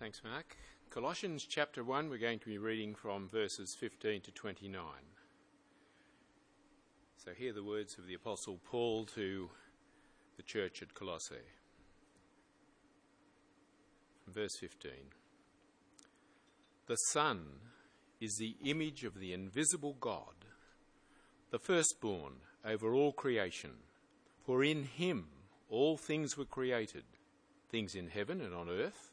Thanks, Mark. Colossians chapter 1, we're going to be reading from verses 15 to 29. So, hear the words of the Apostle Paul to the church at Colossae. Verse 15 The Son is the image of the invisible God, the firstborn over all creation. For in him all things were created, things in heaven and on earth,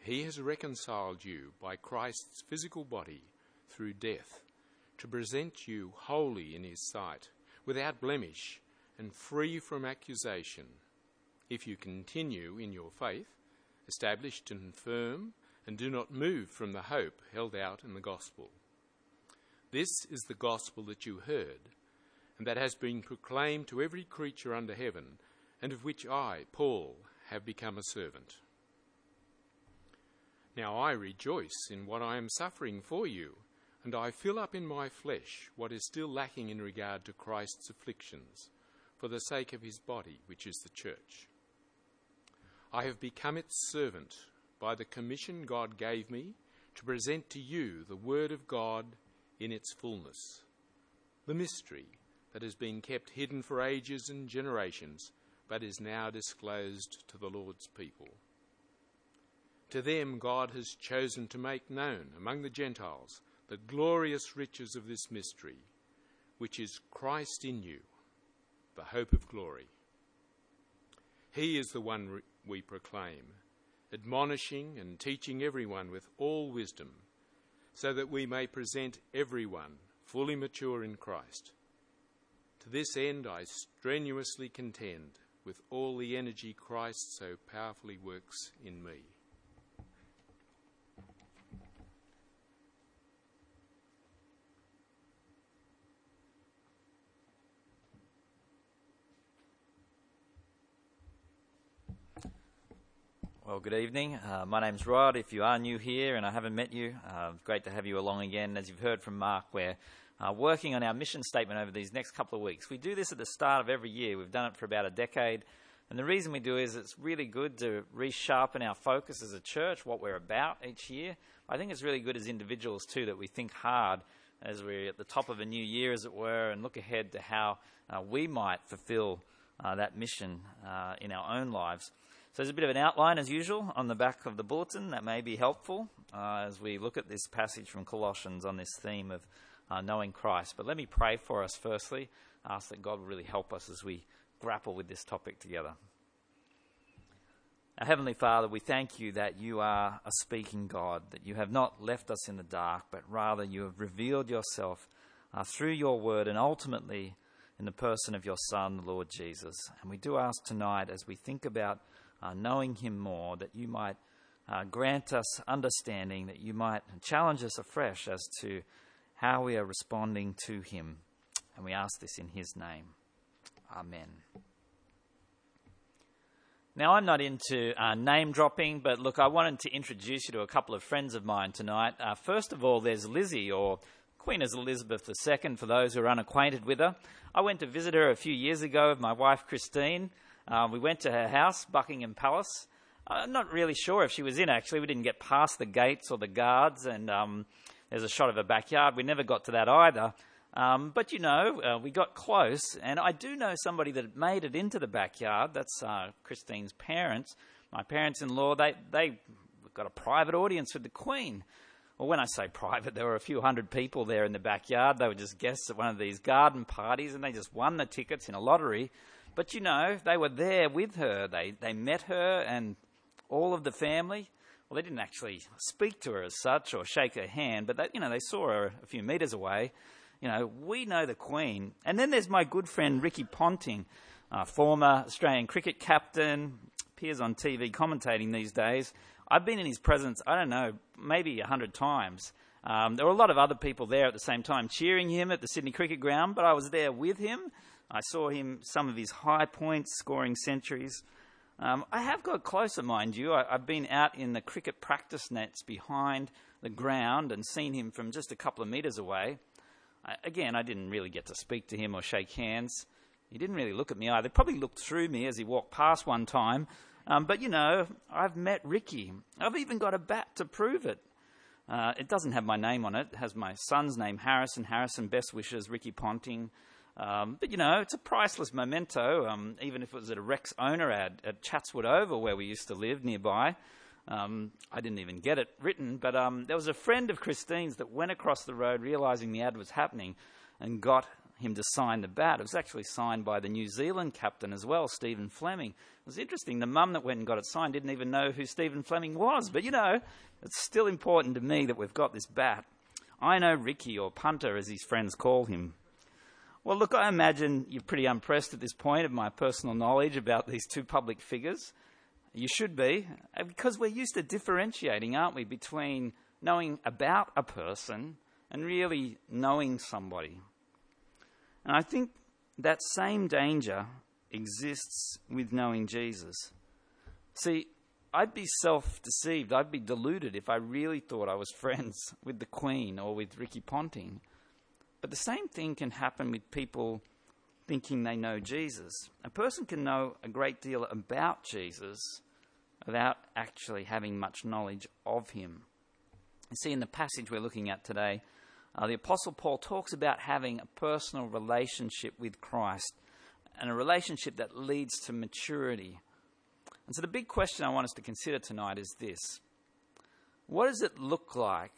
he has reconciled you by Christ's physical body through death to present you holy in his sight, without blemish and free from accusation, if you continue in your faith, established and firm, and do not move from the hope held out in the gospel. This is the gospel that you heard and that has been proclaimed to every creature under heaven, and of which I, Paul, have become a servant. Now I rejoice in what I am suffering for you, and I fill up in my flesh what is still lacking in regard to Christ's afflictions, for the sake of his body, which is the church. I have become its servant by the commission God gave me to present to you the Word of God in its fullness, the mystery that has been kept hidden for ages and generations, but is now disclosed to the Lord's people. To them, God has chosen to make known among the Gentiles the glorious riches of this mystery, which is Christ in you, the hope of glory. He is the one we proclaim, admonishing and teaching everyone with all wisdom, so that we may present everyone fully mature in Christ. To this end, I strenuously contend with all the energy Christ so powerfully works in me. Well, good evening. Uh, my name's Rod. If you are new here and I haven't met you, uh, great to have you along again. As you've heard from Mark, we're uh, working on our mission statement over these next couple of weeks. We do this at the start of every year. We've done it for about a decade. And the reason we do is it's really good to resharpen our focus as a church, what we're about each year. I think it's really good as individuals too that we think hard as we're at the top of a new year, as it were, and look ahead to how uh, we might fulfill uh, that mission uh, in our own lives. So there's a bit of an outline, as usual, on the back of the bulletin that may be helpful uh, as we look at this passage from Colossians on this theme of uh, knowing Christ. But let me pray for us firstly. Ask that God will really help us as we grapple with this topic together. Our Heavenly Father, we thank you that you are a speaking God, that you have not left us in the dark, but rather you have revealed yourself uh, through your word and ultimately in the person of your Son, the Lord Jesus. And we do ask tonight, as we think about uh, knowing him more, that you might uh, grant us understanding, that you might challenge us afresh as to how we are responding to Him. And we ask this in His name. Amen. Now, I'm not into uh, name dropping, but look, I wanted to introduce you to a couple of friends of mine tonight. Uh, first of all, there's Lizzie, or Queen Elizabeth II, for those who are unacquainted with her. I went to visit her a few years ago with my wife Christine. Uh, we went to her house, Buckingham Palace. I'm not really sure if she was in, actually. We didn't get past the gates or the guards, and um, there's a shot of a backyard. We never got to that either. Um, but you know, uh, we got close, and I do know somebody that made it into the backyard. That's uh, Christine's parents. My parents in law, they, they got a private audience with the Queen. well, when I say private, there were a few hundred people there in the backyard. They were just guests at one of these garden parties and they just won the tickets in a lottery. But you know, they were there with her. They, they met her and all of the family. Well, they didn't actually speak to her as such or shake her hand, but they, you know, they saw her a few metres away. You know, we know the Queen. And then there's my good friend Ricky Ponting, former Australian cricket captain, appears on TV commentating these days. I've been in his presence, I don't know, maybe a hundred times. Um, there were a lot of other people there at the same time cheering him at the Sydney Cricket Ground, but I was there with him. I saw him, some of his high points, scoring centuries. Um, I have got closer, mind you. I, have been out in the cricket practice nets behind the ground and seen him from just a couple of metres away. I, again, I didn't really get to speak to him or shake hands. He didn't really look at me either. Probably looked through me as he walked past one time, um, but you know, I've met Ricky. I've even got a bat to prove it. Uh, it doesn't have my name on it. It has my son's name, Harrison. Harrison, best wishes, Ricky Ponting. Um, but you know, it's a priceless memento. Um, even if it was at a Rexona ad at Chatswood Oval where we used to live nearby. Um, I didn't even get it written, but um, there was a friend of Christine's that went across the road realizing the ad was happening and got him to sign the bat. It was actually signed by the New Zealand captain as well, Stephen Fleming. It was interesting. The mum that went and got it signed didn't even know who Stephen Fleming was. But you know, it's still important to me that we've got this bat. I know Ricky, or Punter as his friends call him. Well, look, I imagine you're pretty impressed at this point of my personal knowledge about these two public figures. You should be, uh, because we're used to differentiating, aren't we, between knowing about a person and really knowing somebody. And I think that same danger exists with knowing Jesus. See, I'd be self deceived, I'd be deluded if I really thought I was friends with the Queen or with Ricky Ponting. But the same thing can happen with people thinking they know Jesus. A person can know a great deal about Jesus without actually having much knowledge of him. You see, in the passage we're looking at today, uh, the Apostle Paul talks about having a personal relationship with Christ and a relationship that leads to maturity. And so, the big question I want us to consider tonight is this What does it look like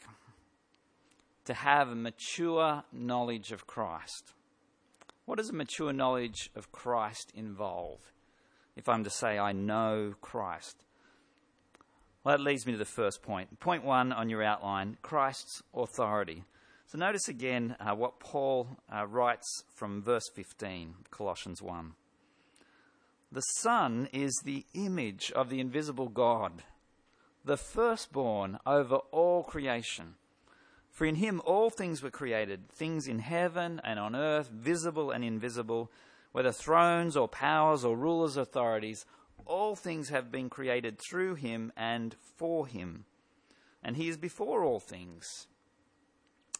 to have a mature knowledge of Christ? What does a mature knowledge of Christ involve? If I'm to say, I know Christ. Well, that leads me to the first point. Point one on your outline Christ's authority. So notice again uh, what Paul uh, writes from verse 15, Colossians 1. The Son is the image of the invisible God, the firstborn over all creation. For in him all things were created, things in heaven and on earth, visible and invisible, whether thrones or powers or rulers, authorities, all things have been created through him and for him. And he is before all things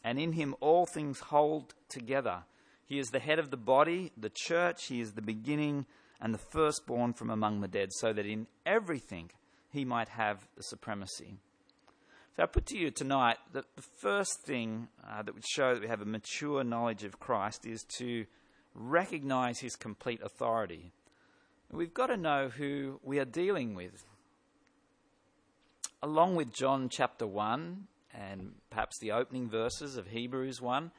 and in him all things hold together. He is the head of the body, the church. He is the beginning and the firstborn from among the dead, so that in everything he might have the supremacy. So I put to you tonight that the first thing uh, that would show that we have a mature knowledge of Christ is to recognize his complete authority. We've got to know who we are dealing with. Along with John chapter 1 and perhaps the opening verses of Hebrews 1,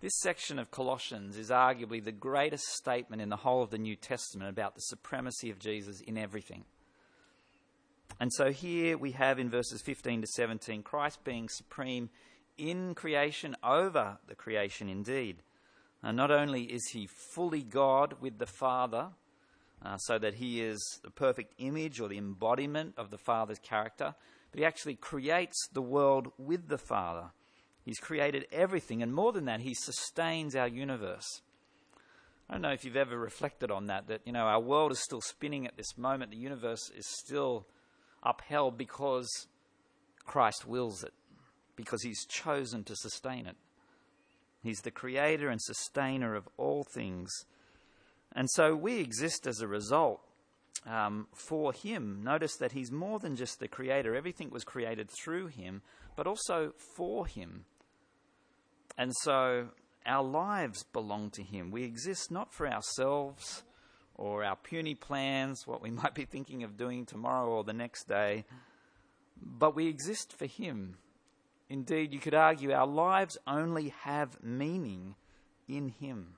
this section of Colossians is arguably the greatest statement in the whole of the New Testament about the supremacy of Jesus in everything. And so here we have in verses 15 to 17 Christ being supreme in creation over the creation indeed. And not only is he fully God with the Father, uh, so that he is the perfect image or the embodiment of the Father's character, but he actually creates the world with the Father. He's created everything, and more than that, he sustains our universe. I don't know if you've ever reflected on that, that, you know, our world is still spinning at this moment. The universe is still upheld because Christ wills it, because he's chosen to sustain it. He's the creator and sustainer of all things. And so we exist as a result um, for him. Notice that he's more than just the creator, everything was created through him, but also for him. And so our lives belong to him. We exist not for ourselves or our puny plans, what we might be thinking of doing tomorrow or the next day, but we exist for him. Indeed, you could argue our lives only have meaning in Him.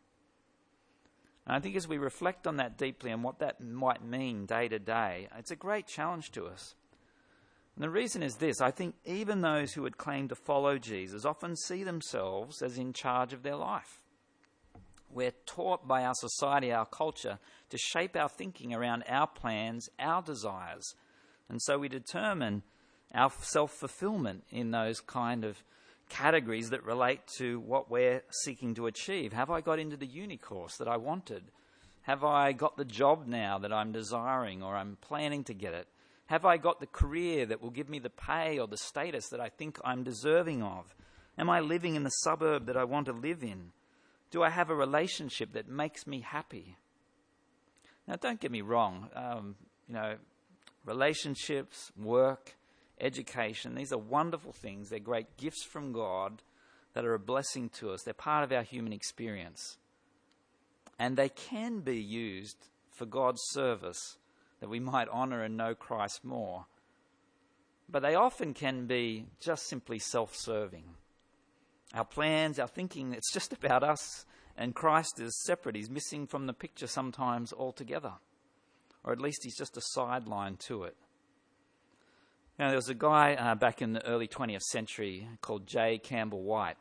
And I think as we reflect on that deeply and what that might mean day to day, it's a great challenge to us. And the reason is this I think even those who would claim to follow Jesus often see themselves as in charge of their life. We're taught by our society, our culture, to shape our thinking around our plans, our desires. And so we determine our self fulfillment in those kind of categories that relate to what we're seeking to achieve. Have I got into the uni course that I wanted? Have I got the job now that I'm desiring or I'm planning to get it? Have I got the career that will give me the pay or the status that I think I'm deserving of? Am I living in the suburb that I want to live in? Do I have a relationship that makes me happy? Now, don't get me wrong. Um, you know, relationships, work, education, these are wonderful things. They're great gifts from God that are a blessing to us. They're part of our human experience. And they can be used for God's service that we might honour and know Christ more. But they often can be just simply self serving. Our plans, our thinking, it's just about us, and Christ is separate. He's missing from the picture sometimes altogether. Or at least he's just a sideline to it. Now, there was a guy uh, back in the early 20th century called J. Campbell White.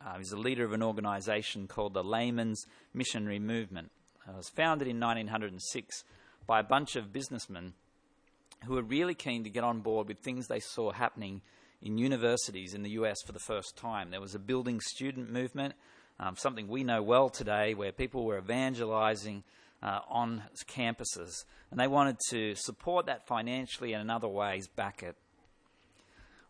Uh, he's the leader of an organization called the Laymen's Missionary Movement. It was founded in 1906 by a bunch of businessmen who were really keen to get on board with things they saw happening in universities in the US for the first time. There was a building student movement, um, something we know well today, where people were evangelizing uh, on campuses. And they wanted to support that financially and in other ways back it.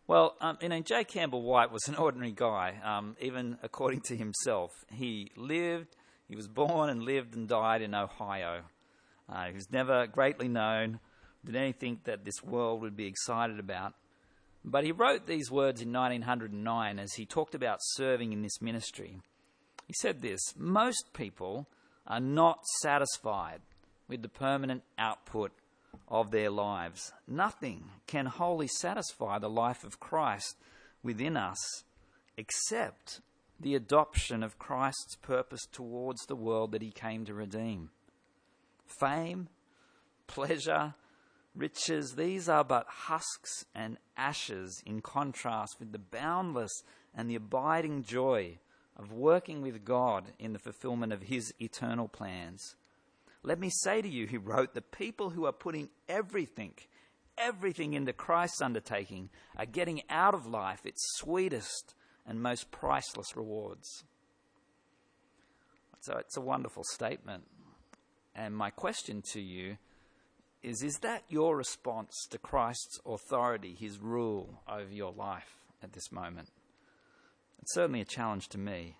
Well, um, you know, J. Campbell White was an ordinary guy, um, even according to himself. He lived, he was born and lived and died in Ohio. Uh, he was never greatly known, did anything that this world would be excited about. But he wrote these words in 1909 as he talked about serving in this ministry. He said this Most people are not satisfied with the permanent output of their lives. Nothing can wholly satisfy the life of Christ within us except the adoption of Christ's purpose towards the world that he came to redeem. Fame, pleasure, riches, these are but husks and ashes in contrast with the boundless and the abiding joy of working with God in the fulfillment of His eternal plans. Let me say to you, he wrote, the people who are putting everything, everything into Christ's undertaking are getting out of life its sweetest and most priceless rewards. So it's a wonderful statement. And my question to you is Is that your response to Christ's authority, his rule over your life at this moment? It's certainly a challenge to me.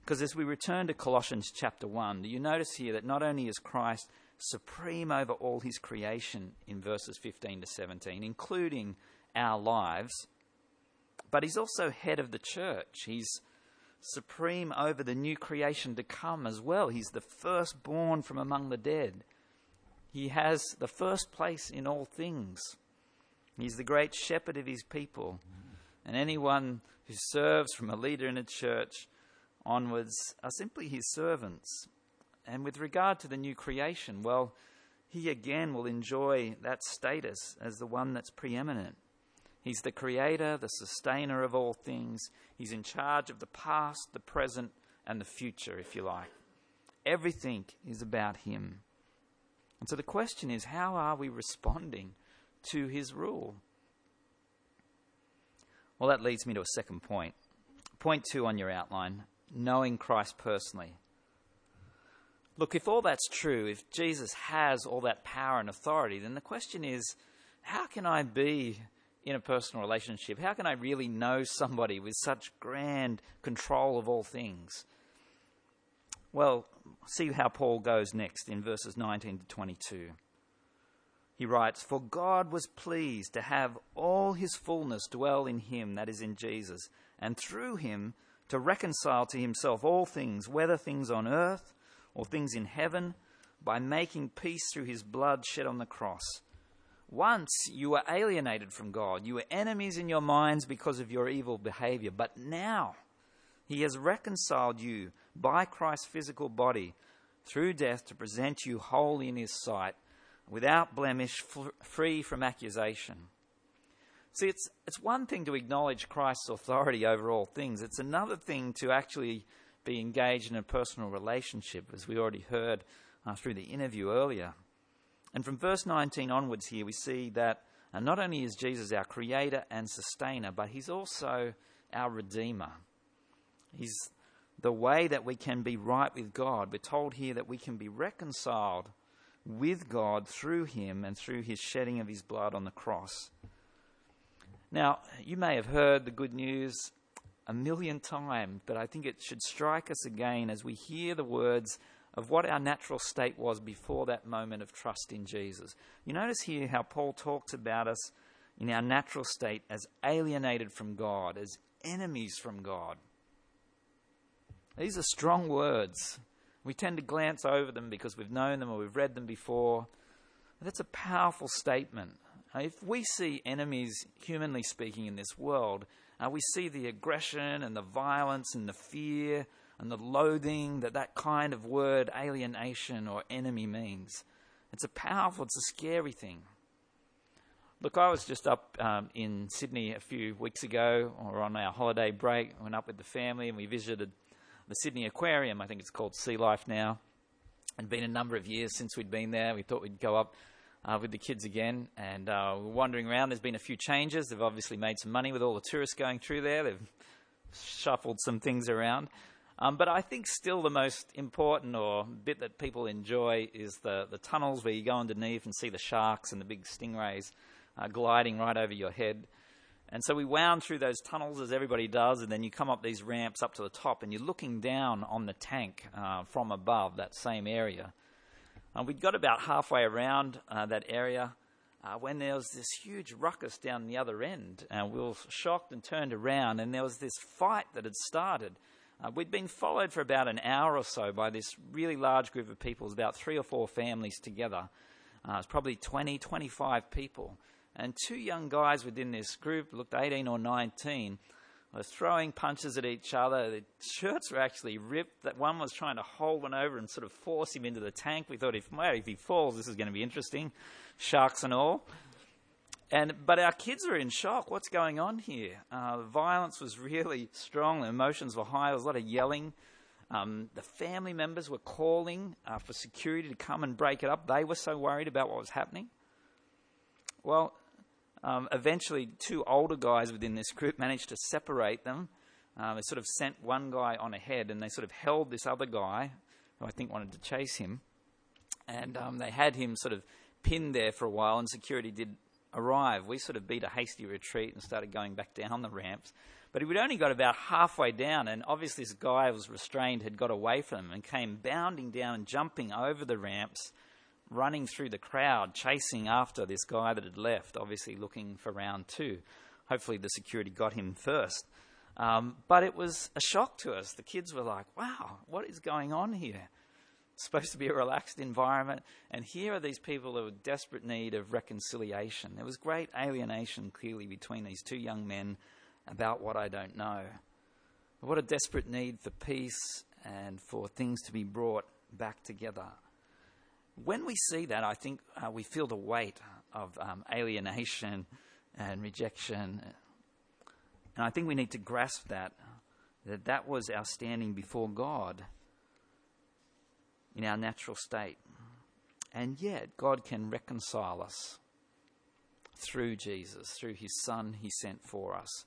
Because as we return to Colossians chapter 1, do you notice here that not only is Christ supreme over all his creation in verses 15 to 17, including our lives, but he's also head of the church. He's supreme over the new creation to come as well. He's the firstborn from among the dead. He has the first place in all things. He's the great shepherd of his people. And anyone who serves from a leader in a church onwards are simply his servants. And with regard to the new creation, well, he again will enjoy that status as the one that's preeminent. He's the creator, the sustainer of all things. He's in charge of the past, the present, and the future, if you like. Everything is about him. And so the question is how are we responding to his rule? Well, that leads me to a second point. Point two on your outline knowing Christ personally. Look, if all that's true, if Jesus has all that power and authority, then the question is how can I be in a personal relationship? How can I really know somebody with such grand control of all things? Well, see how Paul goes next in verses 19 to 22. He writes, For God was pleased to have all his fullness dwell in him, that is, in Jesus, and through him to reconcile to himself all things, whether things on earth or things in heaven, by making peace through his blood shed on the cross. Once you were alienated from God, you were enemies in your minds because of your evil behavior, but now He has reconciled you by Christ's physical body through death to present you wholly in His sight, without blemish, free from accusation. See, it's, it's one thing to acknowledge Christ's authority over all things, it's another thing to actually be engaged in a personal relationship, as we already heard uh, through the interview earlier. And from verse 19 onwards, here we see that uh, not only is Jesus our creator and sustainer, but he's also our redeemer. He's the way that we can be right with God. We're told here that we can be reconciled with God through him and through his shedding of his blood on the cross. Now, you may have heard the good news a million times, but I think it should strike us again as we hear the words of what our natural state was before that moment of trust in Jesus. You notice here how Paul talks about us in our natural state as alienated from God, as enemies from God. These are strong words. We tend to glance over them because we've known them or we've read them before. That's a powerful statement. If we see enemies, humanly speaking, in this world, uh, we see the aggression and the violence and the fear and the loathing that that kind of word alienation or enemy means. It's a powerful, it's a scary thing. Look, I was just up um, in Sydney a few weeks ago, or on our holiday break. Went up with the family and we visited the Sydney Aquarium. I think it's called Sea Life now. It'd been a number of years since we'd been there. We thought we'd go up uh, with the kids again, and uh, we're wandering around. There's been a few changes. They've obviously made some money with all the tourists going through there. They've shuffled some things around. Um, but I think still the most important or bit that people enjoy is the, the tunnels where you go underneath and see the sharks and the big stingrays uh, gliding right over your head. And so we wound through those tunnels as everybody does, and then you come up these ramps up to the top, and you're looking down on the tank uh, from above that same area. Uh, we'd got about halfway around uh, that area uh, when there was this huge ruckus down the other end, and we were shocked and turned around, and there was this fight that had started uh, we'd been followed for about an hour or so by this really large group of people, about three or four families together. It was probably 20, 25 people. And two young guys within this group looked 18 or 19 were throwing punches at each other. The shirts were actually ripped. That one was trying to hold one over and sort of force him into the tank. We thought, if, well, if he falls, this is going to be interesting. Sharks and all. And, but our kids are in shock. What's going on here? Uh, violence was really strong. The emotions were high. There was a lot of yelling. Um, the family members were calling uh, for security to come and break it up. They were so worried about what was happening. Well, um, eventually, two older guys within this group managed to separate them. Uh, they sort of sent one guy on ahead, and they sort of held this other guy, who I think wanted to chase him, and um, they had him sort of pinned there for a while. And security did arrive, we sort of beat a hasty retreat and started going back down the ramps. But we'd only got about halfway down, and obviously this guy who was restrained had got away from him and came bounding down and jumping over the ramps, running through the crowd, chasing after this guy that had left, obviously looking for round two. Hopefully the security got him first. Um, but it was a shock to us. The kids were like, wow, what is going on here? supposed to be a relaxed environment. And here are these people who are desperate need of reconciliation. There was great alienation clearly between these two young men about what I don't know. What a desperate need for peace and for things to be brought back together. When we see that, I think uh, we feel the weight of um, alienation and rejection. And I think we need to grasp that, that that was our standing before God in our natural state. And yet, God can reconcile us through Jesus, through his Son he sent for us.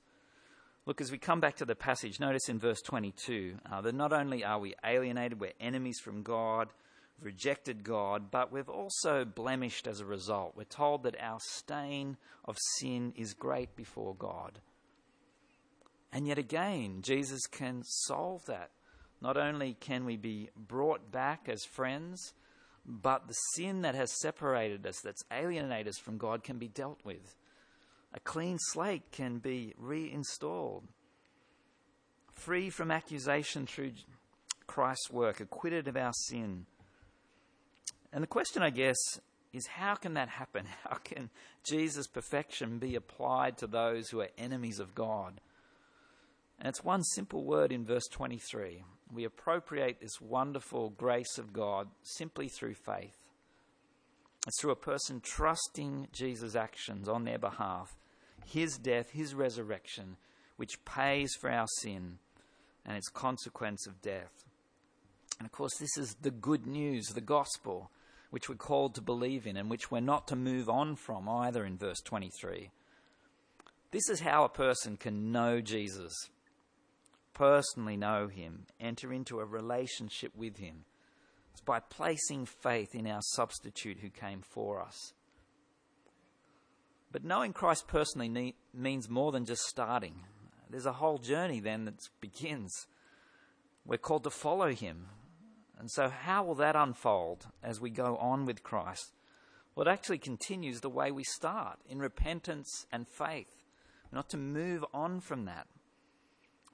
Look, as we come back to the passage, notice in verse 22 uh, that not only are we alienated, we're enemies from God, rejected God, but we've also blemished as a result. We're told that our stain of sin is great before God. And yet again, Jesus can solve that not only can we be brought back as friends, but the sin that has separated us, that's alienated us from God, can be dealt with. A clean slate can be reinstalled. Free from accusation through Christ's work, acquitted of our sin. And the question, I guess, is how can that happen? How can Jesus' perfection be applied to those who are enemies of God? And it's one simple word in verse 23. We appropriate this wonderful grace of God simply through faith. It's through a person trusting Jesus' actions on their behalf, his death, his resurrection, which pays for our sin and its consequence of death. And of course, this is the good news, the gospel, which we're called to believe in and which we're not to move on from either in verse 23. This is how a person can know Jesus, personally know him, enter into a relationship with him. It's by placing faith in our substitute who came for us. But knowing Christ personally need, means more than just starting. There's a whole journey then that begins. We're called to follow him. And so, how will that unfold as we go on with Christ? Well, it actually continues the way we start in repentance and faith, not to move on from that.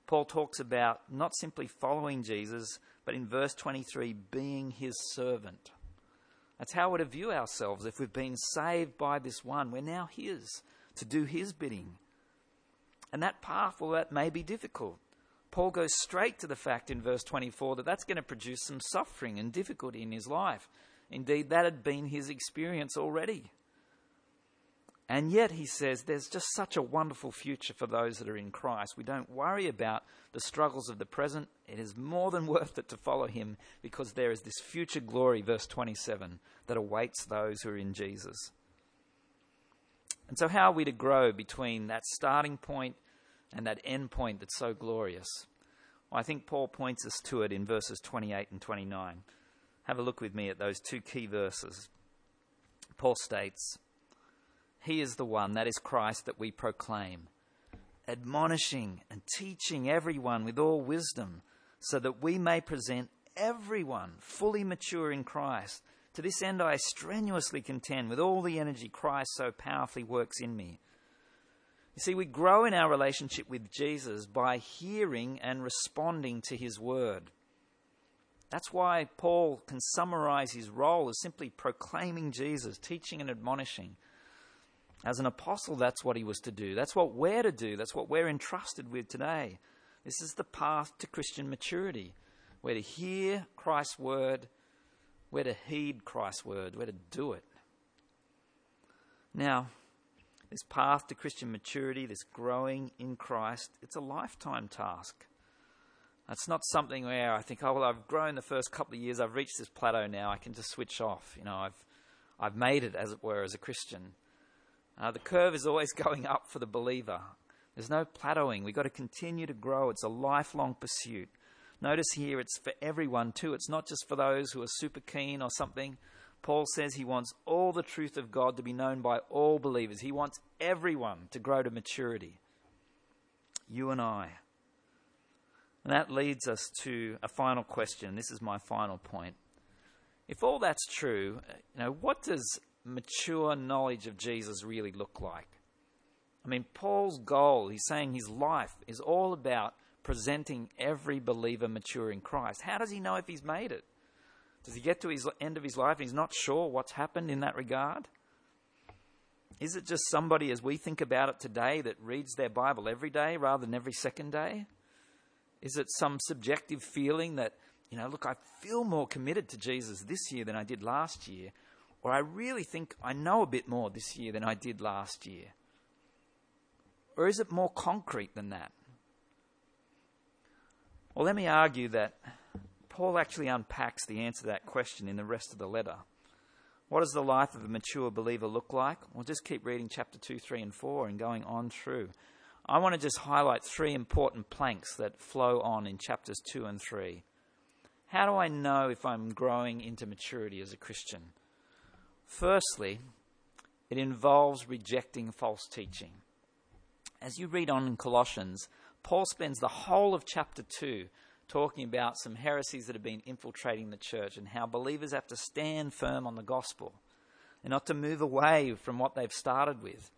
Paul talks about not simply following Jesus, but in verse 23, being his servant. That's how we're to view ourselves. If we've been saved by this one, we're now his to do his bidding. And that path, well, that may be difficult. Paul goes straight to the fact in verse 24 that that's going to produce some suffering and difficulty in his life. Indeed, that had been his experience already. And yet, he says, there's just such a wonderful future for those that are in Christ. We don't worry about the struggles of the present. It is more than worth it to follow him because there is this future glory, verse 27, that awaits those who are in Jesus. And so, how are we to grow between that starting point and that end point that's so glorious? Well, I think Paul points us to it in verses 28 and 29. Have a look with me at those two key verses. Paul states, He is the one, that is Christ, that we proclaim, admonishing and teaching everyone with all wisdom, so that we may present everyone fully mature in Christ. To this end, I strenuously contend with all the energy Christ so powerfully works in me. You see, we grow in our relationship with Jesus by hearing and responding to his word. That's why Paul can summarize his role as simply proclaiming Jesus, teaching and admonishing. As an apostle, that's what he was to do. That's what we're to do. That's what we're entrusted with today. This is the path to Christian maturity. We're to hear Christ's word we're to heed Christ's word, we're to do it. Now, this path to Christian maturity, this growing in Christ, it's a lifetime task. It's not something where I think, oh well, I've grown the first couple of years, I've reached this plateau now, I can just switch off. You know, I've I've made it, as it were, as a Christian. Uh, the curve is always going up for the believer. There's no plateauing. We've got to continue to grow. It's a lifelong pursuit. Notice here it's for everyone too. It's not just for those who are super keen or something. Paul says he wants all the truth of God to be known by all believers. He wants everyone to grow to maturity. You and I. And that leads us to a final question. This is my final point. If all that's true, you know, what does mature knowledge of Jesus really look like? I mean, Paul's goal, he's saying his life is all about presenting every believer mature in Christ. How does he know if he's made it? Does he get to his end of his life and he's not sure what's happened in that regard? Is it just somebody, as we think about it today, that reads their Bible every day rather than every second day? Is it some subjective feeling that, you know, look, I feel more committed to Jesus this year than I did last year, or I really think I know a bit more this year than I did last year? Or is it more concrete than that? Well, let me argue that Paul actually unpacks the answer to that question in the rest of the letter. What does the life of a mature believer look like? We'll just keep reading chapter 2, 3, and 4 and going on through. I want to just highlight three important planks that flow on in chapters 2 and 3. How do I know if I'm growing into maturity as a Christian? Firstly, it involves rejecting false teaching. As you read on in Colossians, Paul spends the whole of chapter 2 talking about some heresies that have been infiltrating the church and how believers have to stand firm on the gospel and not to move away from what they've started with.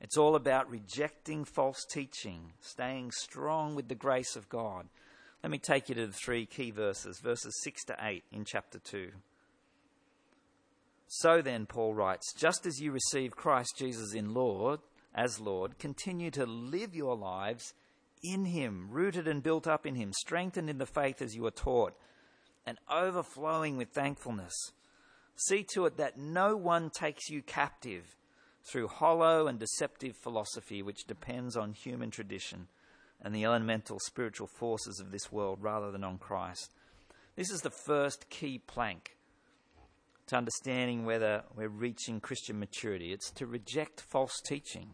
It's all about rejecting false teaching, staying strong with the grace of God. Let me take you to the three key verses, verses 6 to 8 in chapter 2. So then, Paul writes, just as you receive Christ Jesus in Lord, as Lord, continue to live your lives in Him, rooted and built up in Him, strengthened in the faith as you are taught, and overflowing with thankfulness. See to it that no one takes you captive through hollow and deceptive philosophy which depends on human tradition and the elemental spiritual forces of this world rather than on Christ. This is the first key plank to understanding whether we're reaching Christian maturity. It's to reject false teaching.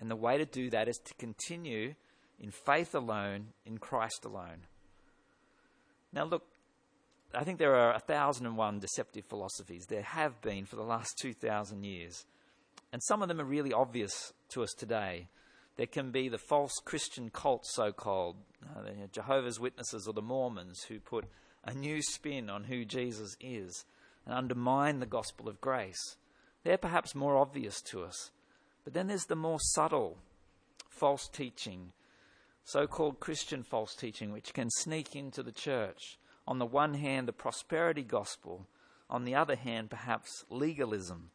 And the way to do that is to continue in faith alone, in Christ alone. Now, look, I think there are 1,001 deceptive philosophies. There have been for the last 2,000 years. And some of them are really obvious to us today. There can be the false Christian cults, so called, uh, Jehovah's Witnesses or the Mormons, who put a new spin on who Jesus is and undermine the gospel of grace. They're perhaps more obvious to us. But then there's the more subtle false teaching, so called Christian false teaching, which can sneak into the church on the one hand, the prosperity gospel, on the other hand, perhaps legalism.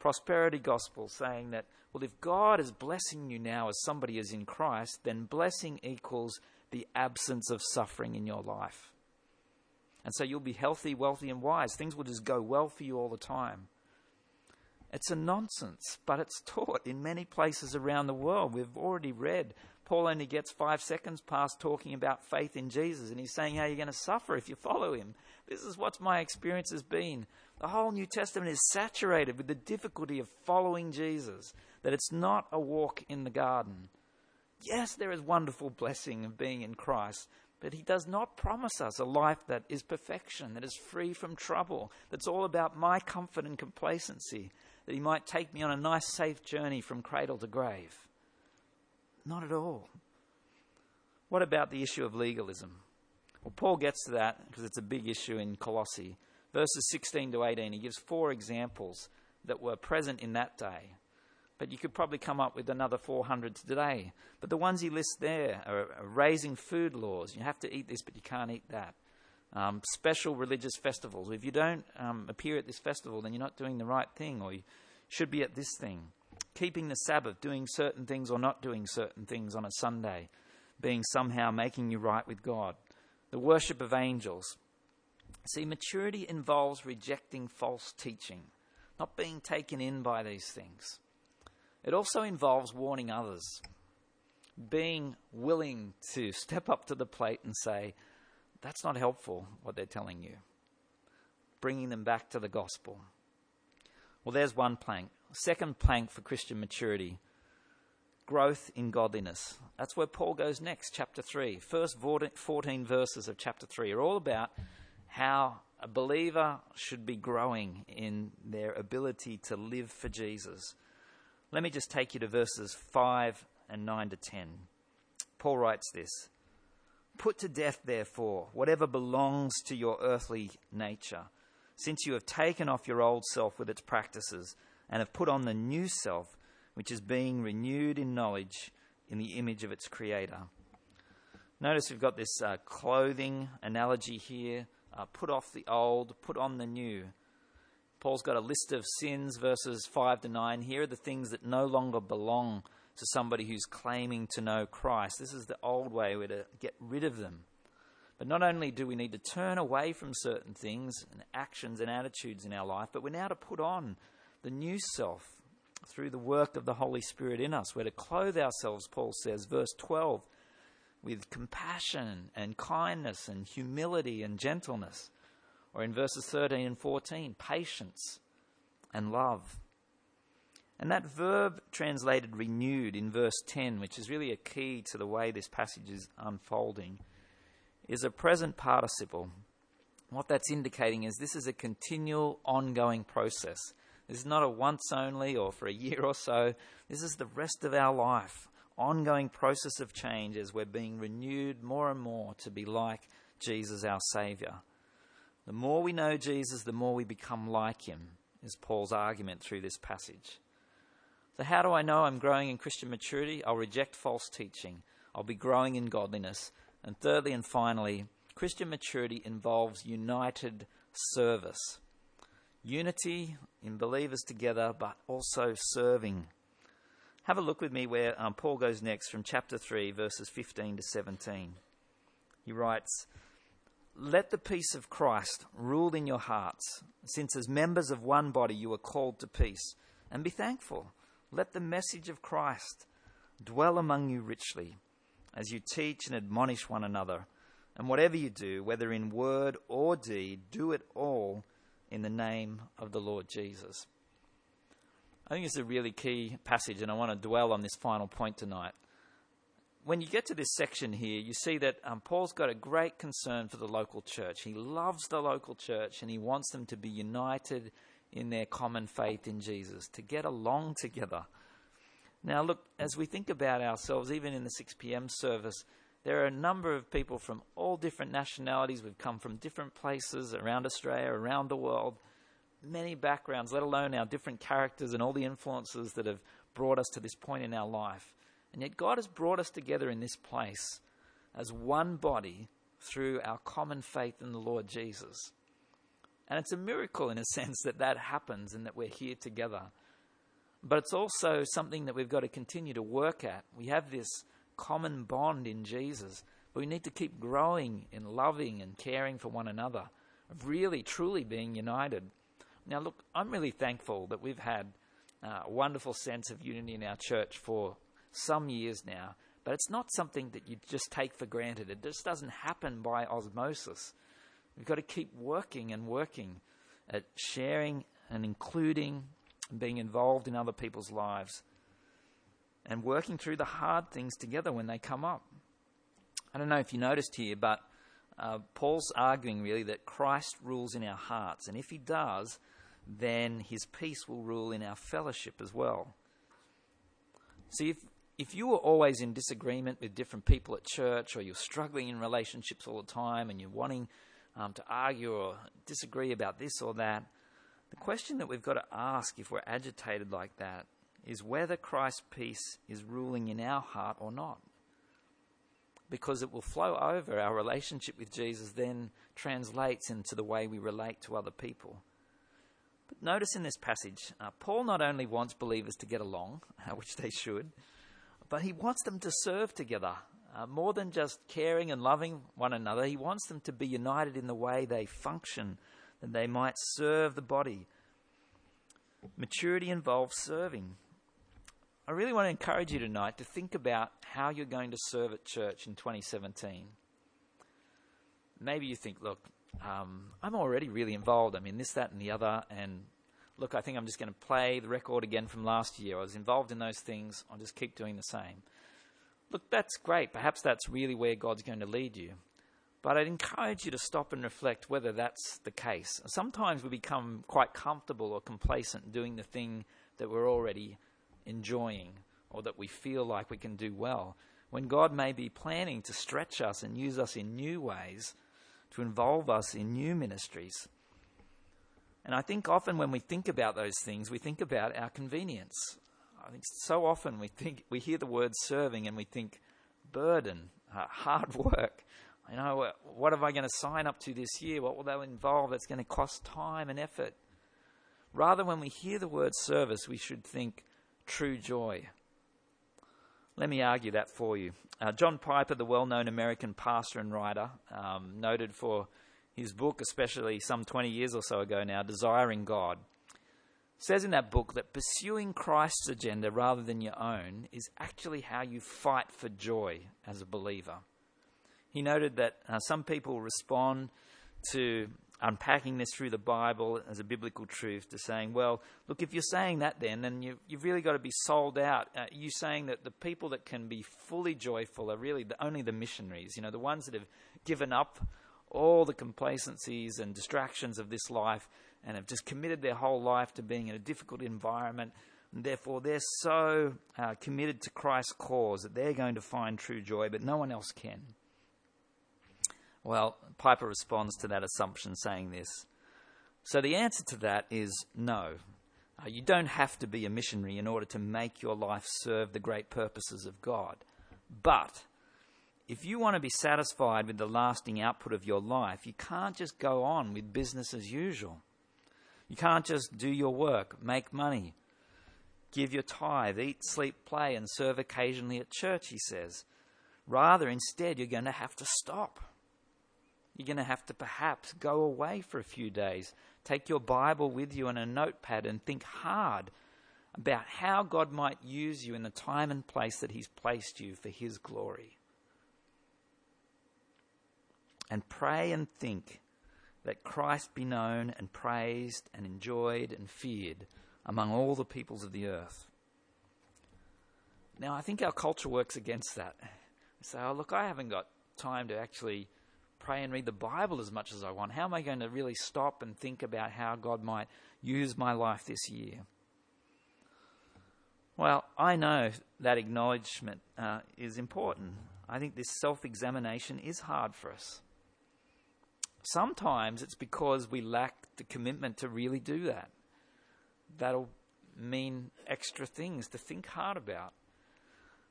Prosperity gospel saying that, well, if God is blessing you now as somebody is in Christ, then blessing equals the absence of suffering in your life. And so you'll be healthy, wealthy, and wise. Things will just go well for you all the time. It's a nonsense, but it's taught in many places around the world. We've already read Paul only gets five seconds past talking about faith in Jesus, and he's saying how you're going to suffer if you follow him. This is what my experience has been. The whole New Testament is saturated with the difficulty of following Jesus, that it's not a walk in the garden. Yes, there is wonderful blessing of being in Christ, but he does not promise us a life that is perfection, that is free from trouble, that's all about my comfort and complacency, that he might take me on a nice, safe journey from cradle to grave. Not at all. What about the issue of legalism? Well, Paul gets to that because it's a big issue in Colossae. Verses 16 to 18, he gives four examples that were present in that day. But you could probably come up with another 400 today. But the ones he lists there are, are raising food laws. You have to eat this, but you can't eat that. Um, special religious festivals. If you don't um, appear at this festival, then you're not doing the right thing, or you should be at this thing keeping the Sabbath, doing certain things or not doing certain things on a Sunday, being somehow making you right with God, the worship of angels. See, maturity involves rejecting false teaching, not being taken in by these things. It also involves warning others, being willing to step up to the plate and say, that's not helpful, what they're telling you, bringing them back to the gospel. Well, there's one plank. Second plank for Christian maturity growth in godliness. That's where Paul goes next, chapter 3. First 14 verses of chapter 3 are all about how a believer should be growing in their ability to live for Jesus. Let me just take you to verses 5 and 9 to 10. Paul writes this Put to death, therefore, whatever belongs to your earthly nature, since you have taken off your old self with its practices and have put on the new self, which is being renewed in knowledge in the image of its creator. Notice we've got this uh, clothing analogy here uh, put off the old, put on the new. Paul's got a list of sins, verses 5 to 9. Here are the things that no longer belong to somebody who's claiming to know Christ. This is the old way, we're to get rid of them. But not only do we need to turn away from certain things and actions and attitudes in our life, but we're now to put on the new self through the work of the Holy Spirit in us. We're to clothe ourselves, Paul says, verse 12, with compassion and kindness and humility and gentleness. Or in verses 13 and 14, patience and love. And that verb translated renewed in verse 10, which is really a key to the way this passage is unfolding, is a present participle. What that's indicating is this is a continual, ongoing process. This is not a once only or for a year or so. This is the rest of our life. Ongoing process of change as we're being renewed more and more to be like Jesus, our Saviour. The more we know Jesus, the more we become like Him, is Paul's argument through this passage. So, how do I know I'm growing in Christian maturity? I'll reject false teaching. I'll be growing in godliness. And thirdly and finally, Christian maturity involves united service unity in believers together, but also serving. Have a look with me where um, Paul goes next from chapter 3, verses 15 to 17. He writes, Let the peace of Christ rule in your hearts, since as members of one body you are called to peace, and be thankful. Let the message of Christ dwell among you richly, as you teach and admonish one another. And whatever you do, whether in word or deed, do it all in the name of the Lord Jesus. I think it's a really key passage, and I want to dwell on this final point tonight. When you get to this section here, you see that um, Paul's got a great concern for the local church. He loves the local church and he wants them to be united in their common faith in Jesus, to get along together. Now, look, as we think about ourselves, even in the 6 p.m. service, there are a number of people from all different nationalities. We've come from different places around Australia, around the world, many backgrounds, let alone our different characters and all the influences that have brought us to this point in our life. And yet, God has brought us together in this place as one body through our common faith in the Lord Jesus. And it's a miracle in a sense that that happens and that we're here together. But it's also something that we've got to continue to work at. We have this common bond in Jesus. But we need to keep growing in loving and caring for one another, of really, truly being united. Now, look, I'm really thankful that we've had uh, a wonderful sense of unity in our church for some years now, but it's not something that you just take for granted. It just doesn't happen by osmosis. We've got to keep working and working at sharing and including and being involved in other people's lives and working through the hard things together when they come up. I don't know if you noticed here, but uh, Paul's arguing really that Christ rules in our hearts, and if he does, then his peace will rule in our fellowship as well. See, if, if you are always in disagreement with different people at church, or you're struggling in relationships all the time, and you're wanting um, to argue or disagree about this or that, the question that we've got to ask if we're agitated like that is whether Christ's peace is ruling in our heart or not. Because it will flow over, our relationship with Jesus then translates into the way we relate to other people. But notice in this passage, uh, Paul not only wants believers to get along, which they should, but he wants them to serve together. Uh, more than just caring and loving one another, he wants them to be united in the way they function, that they might serve the body. Maturity involves serving. I really want to encourage you tonight to think about how you're going to serve at church in 2017. Maybe you think, look, um, I'm already really involved. I'm in this, that, and the other. And look, I think I'm just going to play the record again from last year. I was involved in those things. I'll just keep doing the same. Look, that's great. Perhaps that's really where God's going to lead you. But I'd encourage you to stop and reflect whether that's the case. Sometimes we become quite comfortable or complacent doing the thing that we're already enjoying or that we feel like we can do well, when God may be planning to stretch us and use us in new ways, to involve us in new ministries. And I think often when we think about those things, we think about our convenience. I think so often we think we hear the word serving and we think burden, uh, hard work. You know, what am I going to sign up to this year? What will that involve? That's going to cost time and effort. Rather, when we hear the word service, we should think true joy. Let me argue that for you. Uh, John Piper, the well known American pastor and writer, um, noted for his book, especially some 20 years or so ago now, Desiring God, says in that book that pursuing Christ's agenda rather than your own is actually how you fight for joy as a believer. He noted that uh, some people respond to unpacking this through the Bible as a biblical truth to saying, well, look, if you're saying that then, then you, have really got to be sold out. Uh, you saying that the people that can be fully joyful are really the, only the missionaries, you know, the ones that have given up all the complacencies and distractions of this life and have just committed their whole life to being in a difficult environment. And therefore, they're so uh, committed to Christ's cause that they're going to find true joy, but no one else can. Well, Piper responds to that assumption saying this. So the answer to that is no. Uh, you don't have to be a missionary in order to make your life serve the great purposes of God. But if you want to be satisfied with the lasting output of your life, you can't just go on with business as usual. You can't just do your work, make money, give your tithe, eat, sleep, play, and serve occasionally at church, he says. Rather, instead, you're going to have to stop. You're going to have to perhaps go away for a few days, take your Bible with you and a notepad, and think hard about how God might use you in the time and place that He's placed you for His glory. And pray and think that Christ be known and praised and enjoyed and feared among all the peoples of the earth. Now, I think our culture works against that. We say, oh, look, I haven't got time to actually pray and read the Bible as much as I want. How am I going to really stop and think about how God might use my life this year? Well, I know that acknowledgement uh, is important. I think this self examination is hard for us. Sometimes it's because we lack the commitment to really do that. That'll mean extra things to think hard about.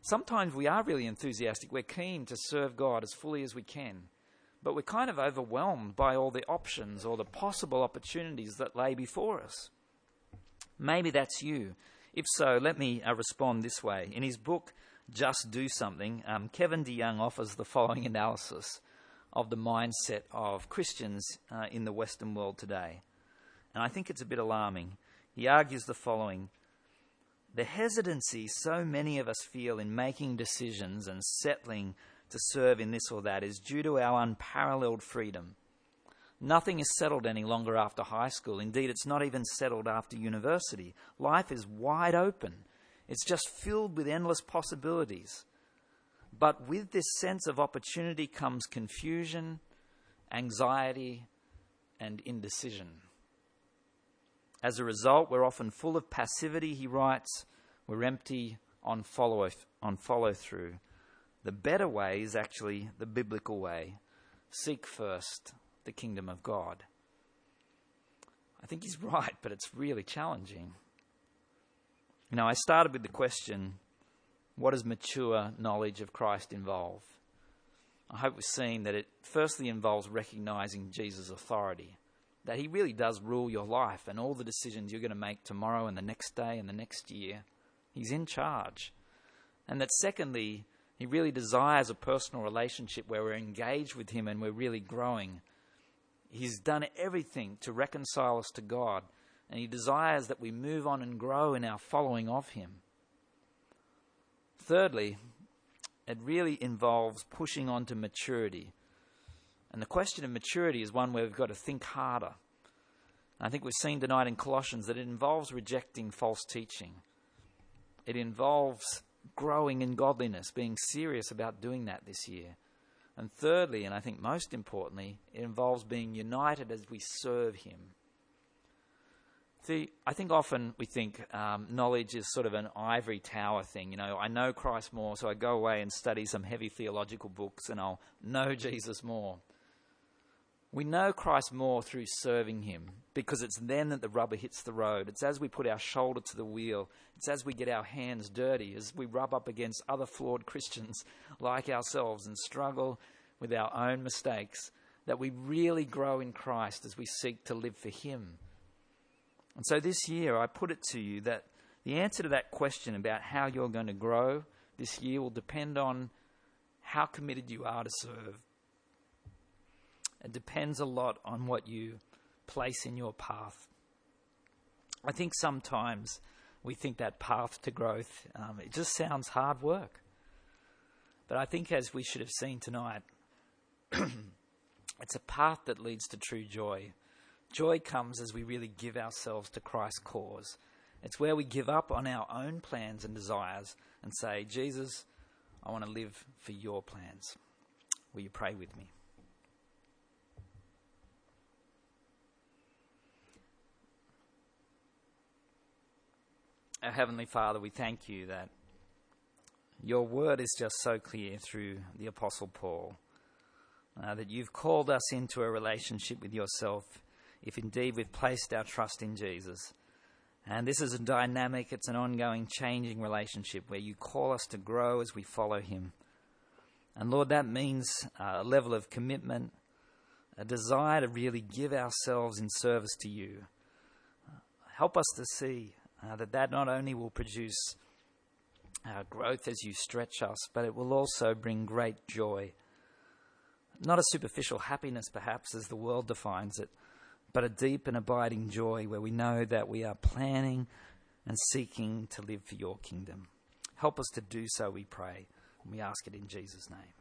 Sometimes we are really enthusiastic. We're keen to serve God as fully as we can, but we're kind of overwhelmed by all the options or the possible opportunities that lay before us. Maybe that's you. If so, let me uh, respond this way. In his book, Just Do Something, um, Kevin DeYoung offers the following analysis of the mindset of Christians uh, in the Western world today. And I think it's a bit alarming. He argues the following The hesitancy so many of us feel in making decisions and settling to serve in this or that is due to our unparalleled freedom. Nothing is settled any longer after high school. Indeed, it's not even settled after university. Life is wide open. It's just filled with endless possibilities. But with this sense of opportunity comes confusion, anxiety, and indecision. As a result, we're often full of passivity, he writes. We're empty on follow, on follow through. The better way is actually the biblical way seek first the kingdom of God. I think he's right, but it's really challenging. You know, I started with the question what does mature knowledge of Christ involve? I hope we're seeing that it firstly involves recognizing Jesus' authority, that he really does rule your life and all the decisions you're going to make tomorrow and the next day and the next year. He's in charge. And that secondly, he really desires a personal relationship where we're engaged with him and we're really growing. He's done everything to reconcile us to God, and he desires that we move on and grow in our following of him. Thirdly, it really involves pushing on to maturity. And the question of maturity is one where we've got to think harder. I think we've seen tonight in Colossians that it involves rejecting false teaching. It involves growing in godliness, being serious about doing that this year. And thirdly, and I think most importantly, it involves being united as we serve Him. See, I think often we think um, knowledge is sort of an ivory tower thing. You know, I know Christ more, so I go away and study some heavy theological books and I'll know Jesus more. We know Christ more through serving Him because it's then that the rubber hits the road. It's as we put our shoulder to the wheel, it's as we get our hands dirty, as we rub up against other flawed Christians like ourselves and struggle with our own mistakes that we really grow in Christ as we seek to live for Him and so this year, I put it to you that the answer to that question about how you're going to grow this year will depend on how committed you are to serve. It depends a lot on what you place in your path. I think sometimes we think that path to growth, um, it just sounds hard work. But I think, as we should have seen tonight, it's a path that leads to true joy. Joy comes as we really give ourselves to Christ's cause. It's where we give up on our own plans and desires and say, Jesus, I want to live for your plans. Will you pray with me? Our Heavenly Father, we thank you that your word is just so clear through the Apostle Paul, uh, that you've called us into a relationship with yourself if indeed we've placed our trust in Jesus. And this is a dynamic, it's an ongoing, changing relationship where you call us to grow as we follow Him. And Lord, that means a level of commitment, a desire to really give ourselves in service to you. help us to see uh, that that not only will produce uh, growth as you stretch us, but it will also bring great joy. Not a superficial happiness, perhaps, as the world defines it, but a deep and abiding joy where we know that we are planning and seeking to live for your kingdom. Help us to do so, we pray. And we ask it in Jesus' name.